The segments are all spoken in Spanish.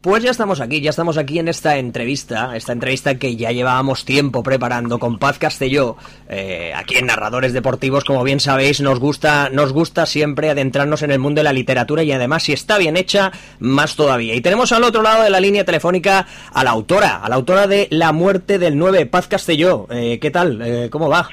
Pues ya estamos aquí, ya estamos aquí en esta entrevista, esta entrevista que ya llevábamos tiempo preparando con Paz Castelló, eh, aquí en Narradores Deportivos, como bien sabéis, nos gusta, nos gusta siempre adentrarnos en el mundo de la literatura y además si está bien hecha, más todavía. Y tenemos al otro lado de la línea telefónica a la autora, a la autora de La muerte del 9, Paz Castelló. Eh, ¿Qué tal? Eh, ¿Cómo va?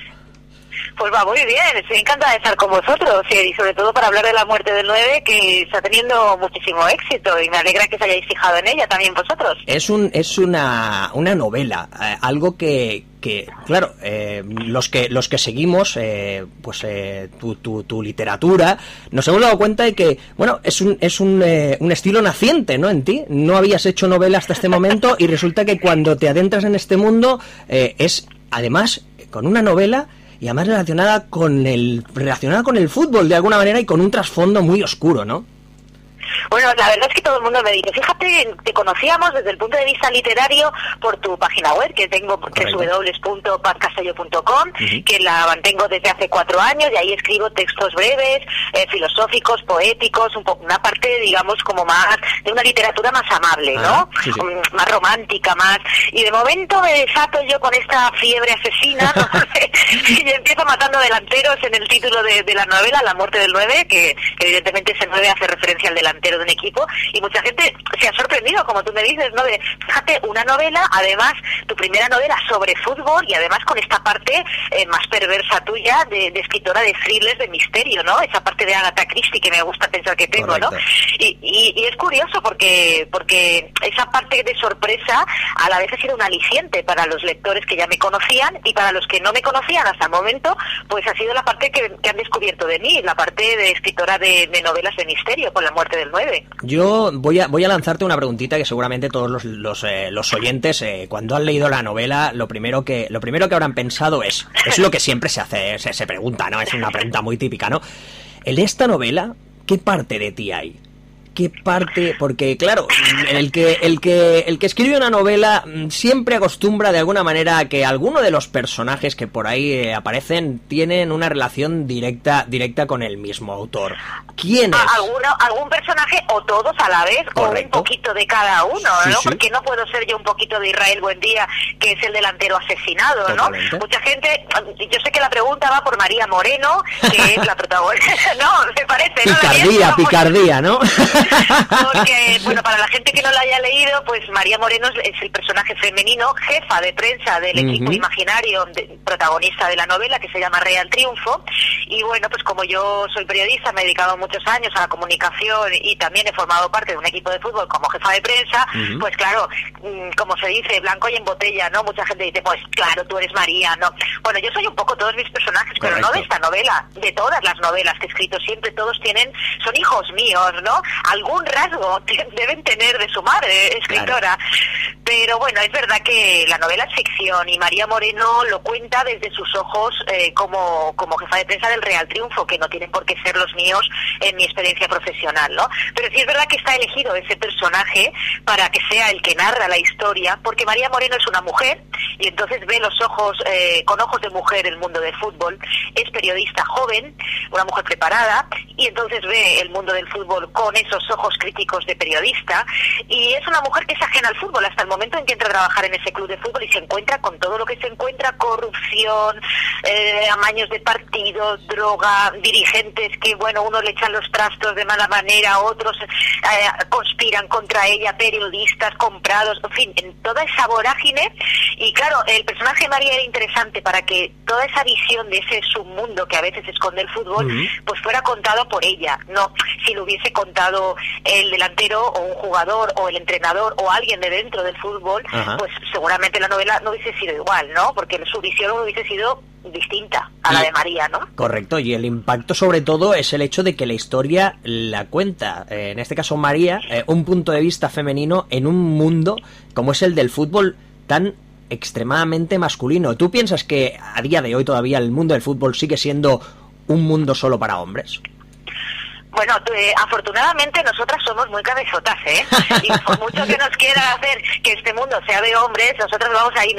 Pues va muy bien, estoy encantada de estar con vosotros y sobre todo para hablar de la muerte del 9 que está teniendo muchísimo éxito y me alegra que os hayáis fijado en ella también vosotros. Es, un, es una, una novela, eh, algo que, que claro, eh, los que los que seguimos eh, pues eh, tu, tu, tu, literatura nos hemos dado cuenta de que bueno es un es un, eh, un estilo naciente no en ti no habías hecho novela hasta este momento y resulta que cuando te adentras en este mundo eh, es además con una novela y además relacionada con el relacionada con el fútbol de alguna manera y con un trasfondo muy oscuro, ¿no? Bueno, la verdad es que todo el mundo me dice, fíjate, te conocíamos desde el punto de vista literario por tu página web, que tengo www.pazcastello.com, uh -huh. que la mantengo desde hace cuatro años y ahí escribo textos breves, eh, filosóficos, poéticos, un poco, una parte, digamos, como más, de una literatura más amable, ¿no? Ah, sí, sí. Um, más romántica, más... Y de momento me desato yo con esta fiebre asesina ¿no? y empiezo matando delanteros en el título de, de, la novela, La muerte del 9, que, que evidentemente ese 9 hace referencia al delantero de un equipo y mucha gente se ha sorprendido, como tú me dices, ¿no? De, fíjate, una novela, además, tu primera novela sobre fútbol y además con esta parte eh, más perversa tuya de, de, escritora de thrillers de misterio, ¿no? Esa parte de Agatha Christie que me gusta pensar que tengo, Correcto. ¿no? Y, y, y, es curioso porque, porque esa parte de sorpresa a la vez ha sido un aliciente para los lectores que ya me conocían y para los que no me conocían hasta el momento, pues ha sido la parte que, que han descubierto de mí, la parte de escritora de, de novelas de misterio con la muerte del 9. Yo voy a, voy a lanzarte una preguntita que seguramente todos los, los, eh, los oyentes, eh, cuando han leído la novela, lo primero que, lo primero que habrán pensado es, es lo que siempre se hace, se, se pregunta, ¿no? Es una pregunta muy típica, ¿no? En esta novela, ¿qué parte de ti hay? Qué parte, porque claro, el que, el que, el que escribe una novela siempre acostumbra de alguna manera a que alguno de los personajes que por ahí eh, aparecen tienen una relación directa, directa con el mismo autor. ¿Quién es? ¿Alguno, algún personaje o todos a la vez Correcto. o un poquito de cada uno, sí, ¿no? Sí. Porque no puedo ser yo un poquito de Israel Buendía, que es el delantero asesinado, Totalmente. ¿no? Mucha gente, yo sé que la pregunta va por María Moreno, que es la protagonista, no, me parece, Picardía, picardía, ¿no? Porque, bueno, para la gente que no la haya leído, pues María Moreno es el personaje femenino, jefa de prensa del equipo uh -huh. imaginario, de, protagonista de la novela, que se llama Real Triunfo. Y bueno, pues como yo soy periodista, me he dedicado muchos años a la comunicación y también he formado parte de un equipo de fútbol como jefa de prensa, uh -huh. pues claro, mm, como se dice, blanco y en botella, ¿no? Mucha gente dice, pues claro, tú eres María, ¿no? Bueno, yo soy un poco todos mis personajes, pero no de esta novela, de todas las novelas que he escrito siempre, todos tienen, son hijos míos, ¿no? Algún rasgo deben tener de su madre, escritora. Claro. Pero bueno, es verdad que la novela es ficción y María Moreno lo cuenta desde sus ojos eh, como, como jefa de prensa del Real Triunfo, que no tienen por qué ser los míos en mi experiencia profesional, ¿no? Pero sí es verdad que está elegido ese personaje para que sea el que narra la historia, porque María Moreno es una mujer y entonces ve los ojos, eh, con ojos de mujer el mundo del fútbol, es periodista joven, una mujer preparada, y entonces ve el mundo del fútbol con esos ojos críticos de periodista, y es una mujer que es ajena al fútbol hasta el momento en que entra a trabajar en ese club de fútbol y se encuentra con todo lo que se encuentra, corrupción, eh, amaños de partido, droga, dirigentes que, bueno, uno le echan los trastos de mala manera, otros eh, conspiran contra ella, periodistas comprados, en fin, en toda esa vorágine, y claro, el personaje de María era interesante para que toda esa visión de ese submundo que a veces esconde el fútbol, uh -huh. pues fuera contado por ella, no si lo hubiese contado el delantero o un jugador o el entrenador o alguien de dentro del fútbol, pues seguramente la novela no hubiese sido igual, ¿no? Porque su visión hubiese sido distinta a la de María, ¿no? Correcto, y el impacto sobre todo es el hecho de que la historia la cuenta, eh, en este caso María, eh, un punto de vista femenino en un mundo como es el del fútbol tan extremadamente masculino. ¿Tú piensas que a día de hoy todavía el mundo del fútbol sigue siendo un mundo solo para hombres? Bueno, eh, afortunadamente nosotras somos muy cabezotas, ¿eh? Y por mucho que nos quiera hacer que este mundo sea de hombres, nosotros vamos ahí,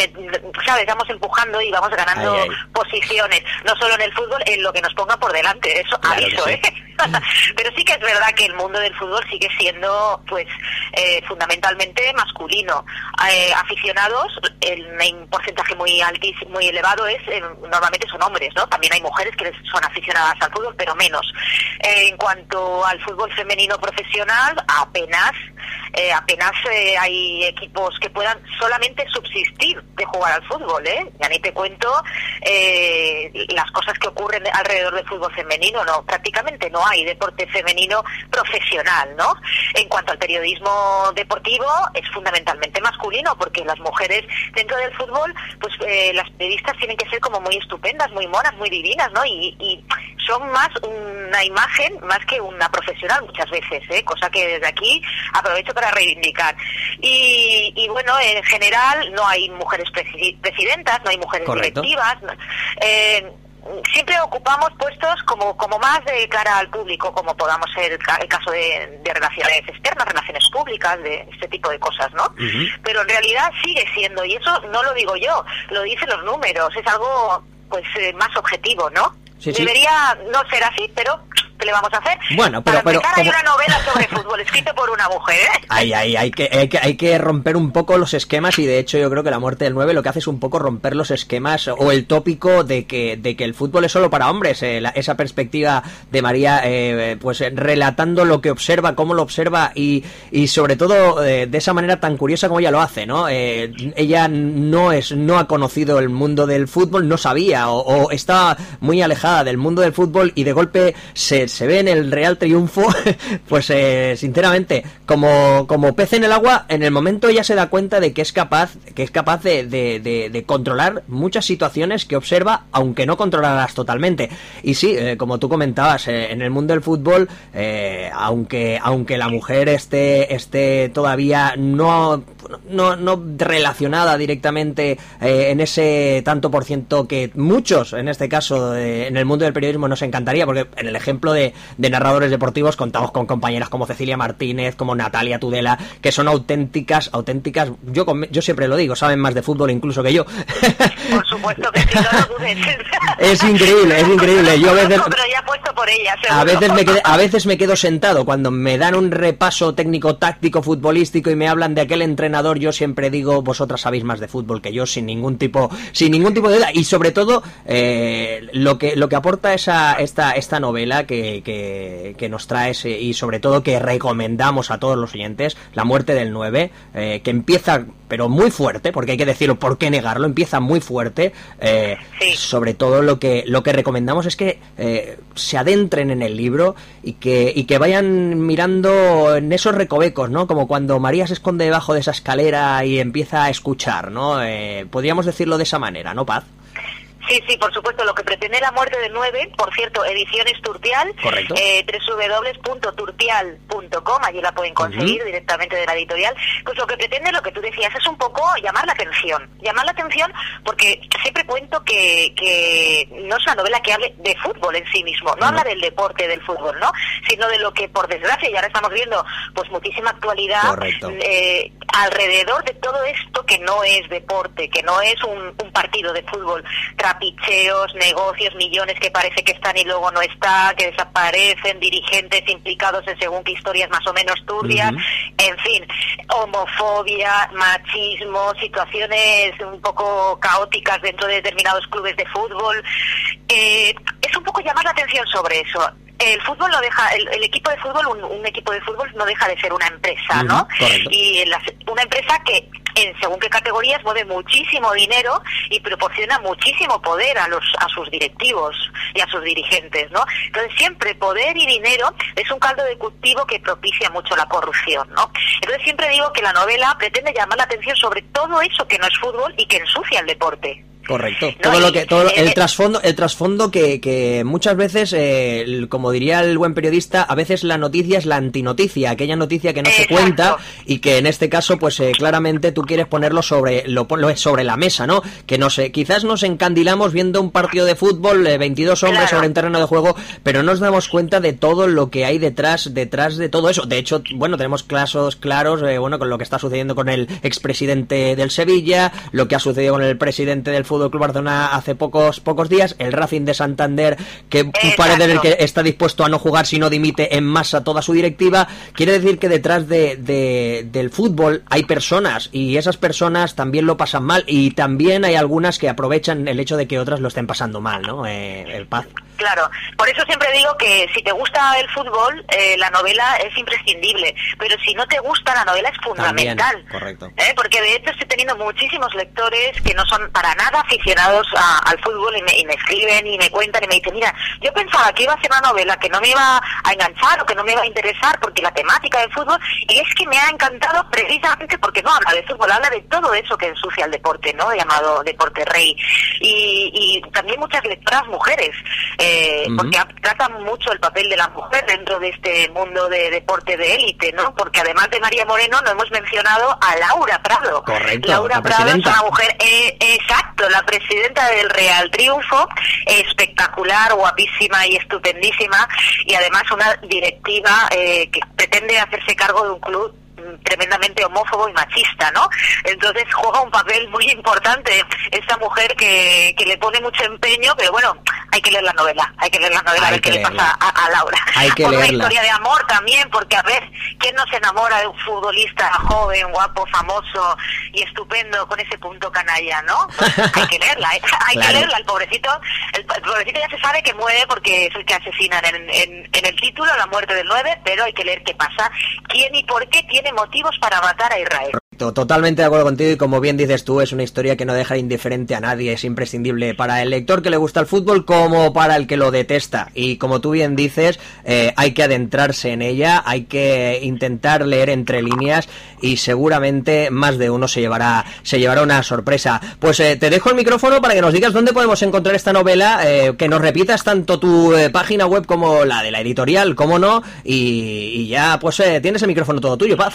¿sabes? Vamos empujando y vamos ganando posiciones, no solo en el fútbol, en lo que nos ponga por delante, eso aviso, ¿eh? Pero sí que es verdad que el mundo del fútbol sigue siendo, pues, eh, fundamentalmente masculino. Eh, aficionados, el, porcentaje muy altísimo, muy elevado es, eh, normalmente son hombres, ¿no? También hay mujeres que son aficionadas al fútbol, pero menos. en cuanto al fútbol femenino profesional, apenas eh, apenas eh, hay equipos que puedan solamente subsistir de jugar al fútbol, ¿eh? Ya ni te cuento eh, las cosas que ocurren alrededor del fútbol femenino, no, prácticamente no hay deporte femenino profesional, ¿no? En cuanto al periodismo deportivo, es fundamentalmente masculino, porque las mujeres dentro del fútbol, pues las periodistas tienen que ser como muy estupendas, muy monas, muy divinas, ¿no? Y, y son más una imagen más que una profesional muchas veces, ¿eh? Cosa que desde aquí aprovecho para reivindicar. Y, bueno, en general no hay mujeres presidentas, no hay mujeres directivas. Eh, siempre ocupamos puestos como, como más de cara al público, como podamos ser el caso de, relaciones externas, relaciones públicas, de este tipo de cosas, ¿no? Pero en realidad sigue siendo, y eso no lo digo yo, lo dicen los números, es algo pues eh, más objetivo, ¿no? Debería no ser así, pero ¿qué le vamos a hacer? Bueno, pero... Para empezar, hay una novela sobre fútbol escrita por una mujer, ¿eh? Ay, ay, hay que, hay, que, hay que romper un poco los esquemas y de hecho yo creo que La muerte del 9 lo que hace es un poco romper los esquemas o el tópico de que, de que el fútbol es solo para hombres. Eh, esa perspectiva de María, eh, pues relatando lo que observa, cómo lo observa y, y sobre todo eh, de esa manera tan curiosa como ella lo hace, ¿no? ella no es no ha conocido el mundo del fútbol, no sabía o, o estaba muy alejada del mundo del fútbol y de golpe se se ve en el Real Triunfo, pues eh, sinceramente, como, como pez en el agua, en el momento ya se da cuenta de que es capaz, que es capaz de, de, controlar muchas situaciones que observa, aunque no controlarlas totalmente. Y sí, eh, como tú comentabas, eh, en el mundo del fútbol, aunque, aunque la mujer esté, esté todavía no, no, no relacionada directamente en ese tanto por ciento que muchos, en este caso, en el mundo del periodismo nos encantaría, porque en el ejemplo de, narradores deportivos contamos con compañeras como Cecilia Martínez, como Natalia Tudela, que son auténticas, auténticas, yo, yo siempre lo digo, saben más de fútbol incluso que yo. Por supuesto que sí, no lo dudes. Es increíble, es increíble. Yo a veces, pero ya puesto por ella, a veces, me a veces me quedo sentado cuando me dan un repaso técnico, táctico, futbolístico y me hablan de aquel entrenador, yo siempre digo, vosotras sabéis más de fútbol que yo, sin ningún tipo, sin ningún tipo de duda. Y sobre todo, eh, lo que lo que aporta esa esta esta novela que que, nos traes y sobre todo que recomendamos a todos los oyentes, La muerte del 9, eh, que empieza pero muy fuerte, porque hay que decirlo, ¿por qué negarlo? Empieza muy fuerte. Eh, sobre todo lo que, lo que recomendamos es que eh, se adentren en el libro y que, y que vayan mirando en esos recovecos, ¿no? Como cuando María se esconde debajo de esa escalera y empieza a escuchar, ¿no? podríamos decirlo de esa manera, ¿no, Paz? Sí, sí, por supuesto. Lo que pretende la muerte del 9, por cierto, ediciones Turtial, Correcto. Eh, www.turtial.com, allí la pueden conseguir directamente de la editorial. Pues lo que pretende, lo que tú decías, es un poco llamar la atención. Llamar la atención porque siempre cuento que, que no es una novela que hable de fútbol en sí mismo, no, habla del deporte del fútbol, ¿no? Sino de lo que, por desgracia, y ahora estamos viendo pues muchísima actualidad eh, alrededor de todo esto que no es deporte, que no es un, un partido de fútbol picheos, negocios, millones que parece que están y luego no están, que desaparecen, dirigentes implicados en según qué historias más o menos turbias, en fin, homofobia, machismo, situaciones un poco caóticas dentro de determinados clubes de fútbol. Eh, es un poco llamar la atención sobre eso el fútbol no deja, el, equipo de fútbol, un, equipo de fútbol no deja de ser una empresa, ¿no? Y una empresa que en según qué categorías mueve muchísimo dinero y proporciona muchísimo poder a los a sus directivos y a sus dirigentes, ¿no? Entonces siempre poder y dinero es un caldo de cultivo que propicia mucho la corrupción, ¿no? Entonces siempre digo que la novela pretende llamar la atención sobre todo eso que no es fútbol y que ensucia el deporte Correcto. Todo lo que, todo el trasfondo, el trasfondo que, que muchas veces, eh, como diría el buen periodista, a veces la noticia es la antinoticia, aquella noticia que no se cuenta y que en este caso, pues eh, claramente tú quieres ponerlo sobre, lo, sobre la mesa, ¿no? Que no sé, quizás nos encandilamos viendo un partido de fútbol, 22 hombres sobre un terreno de juego, pero no nos damos cuenta de todo lo que hay detrás, detrás de todo eso. De hecho, bueno, tenemos casos claros, bueno, con lo que está sucediendo con el expresidente del Sevilla, lo que ha sucedido con el presidente del Fútbol Club Barcelona hace pocos pocos días, el Racing de Santander que parece que está dispuesto a no jugar si no dimite en masa toda su directiva, quiere decir que detrás de, del fútbol hay personas y esas personas también lo pasan mal y también hay algunas que aprovechan el hecho de que otras lo estén pasando mal, ¿no? Eh, el paz. Claro, por eso siempre digo que si te gusta el fútbol, eh, la novela es imprescindible, pero si no te gusta, la novela es fundamental. correcto. ¿eh? Porque de hecho estoy teniendo muchísimos lectores que no son para nada aficionados al fútbol y me, escriben y me cuentan y me dicen, mira, yo pensaba que iba a ser una novela que no me iba a enganchar o que no me iba a interesar porque la temática del fútbol, y es que me ha encantado precisamente porque no habla de fútbol, habla de todo eso que ensucia el deporte, ¿no? Llamado deporte rey. Y, también muchas lectoras mujeres. Eh, porque trata mucho el papel de la mujer dentro de este mundo de deporte de élite, ¿no? Porque además de María Moreno no hemos mencionado a Laura Prado. Correcto, Laura Prado es una mujer, eh, exacto, la presidenta del Real Triunfo, espectacular, guapísima y estupendísima, y además una directiva eh, que pretende hacerse cargo de un club tremendamente homófobo y machista, ¿no? Entonces juega un papel muy importante esta mujer que, que le pone mucho empeño, pero bueno, hay que leer la novela, hay que leer la novela a ver qué le pasa a, Laura. Hay que una historia de amor también, porque a ver, ¿quién no se enamora de un futbolista joven, guapo, famoso y estupendo con ese punto canalla, no? Pues hay que leerla, ¿eh? hay que leerla, el pobrecito, el, pobrecito ya se sabe que muere porque es el que asesinan en, en, en el título, la muerte del 9, pero hay que leer qué pasa, quién y por qué tiene motivos para matar a Israel. Totalmente de acuerdo contigo y como bien dices tú, es una historia que no deja indiferente a nadie, es imprescindible para el lector que le gusta el fútbol como para el que lo detesta. Y como tú bien dices, eh, hay que adentrarse en ella, hay que intentar leer entre líneas y seguramente más de uno se llevará, se llevará una sorpresa. Pues eh, te dejo el micrófono para que nos digas dónde podemos encontrar esta novela, eh, que nos repitas tanto tu página web como la de la editorial, como no, y, y ya pues tienes el micrófono todo tuyo, Paz.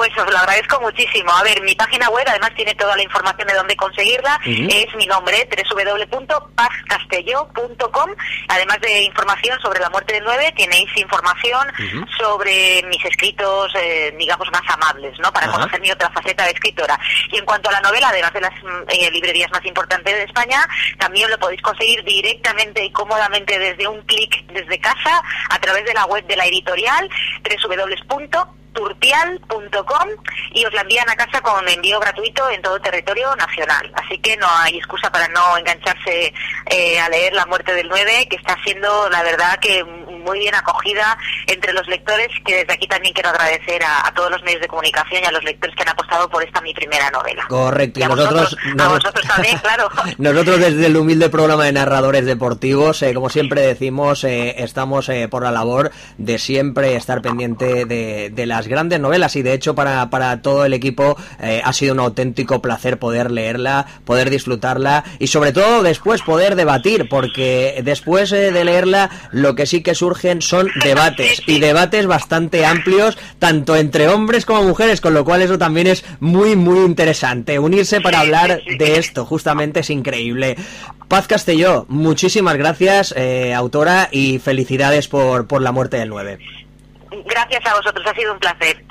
Pues os lo agradezco muchísimo. A ver, mi página web además tiene toda la información de dónde conseguirla. Es mi nombre, www.pazcastelló.com. Además de información sobre la muerte del 9, tenéis información sobre mis escritos, eh, digamos, más amables, ¿no? Para conocer mi otra faceta de escritora. Y en cuanto a la novela, además de las eh, librerías más importantes de España, también lo podéis conseguir directamente y cómodamente desde un clic desde casa a través de la web de la editorial www turpial.com y os la envían a casa con envío gratuito en todo territorio nacional. Así que no hay excusa para no engancharse eh, a leer La muerte del 9, que está siendo, la verdad, que muy bien acogida entre los lectores, que desde aquí también quiero agradecer a, todos los medios de comunicación y a los lectores que han apostado por esta mi primera novela. Correcto, y, a nosotros, vosotros, también, claro. nosotros desde el humilde programa de narradores deportivos, eh, como siempre decimos, eh, estamos por la labor de siempre estar pendiente de, de la grandes novelas y de hecho para, para todo el equipo eh, ha sido un auténtico placer poder leerla, poder disfrutarla y sobre todo después poder debatir, porque después eh, de leerla lo que sí que surgen son debates y debates bastante amplios, tanto entre hombres como mujeres, con lo cual eso también es muy, muy interesante. Unirse para hablar de esto justamente es increíble. Paz Castelló, muchísimas gracias, eh, autora, y felicidades por, por la muerte del 9. Gracias a vosotros, ha sido un placer.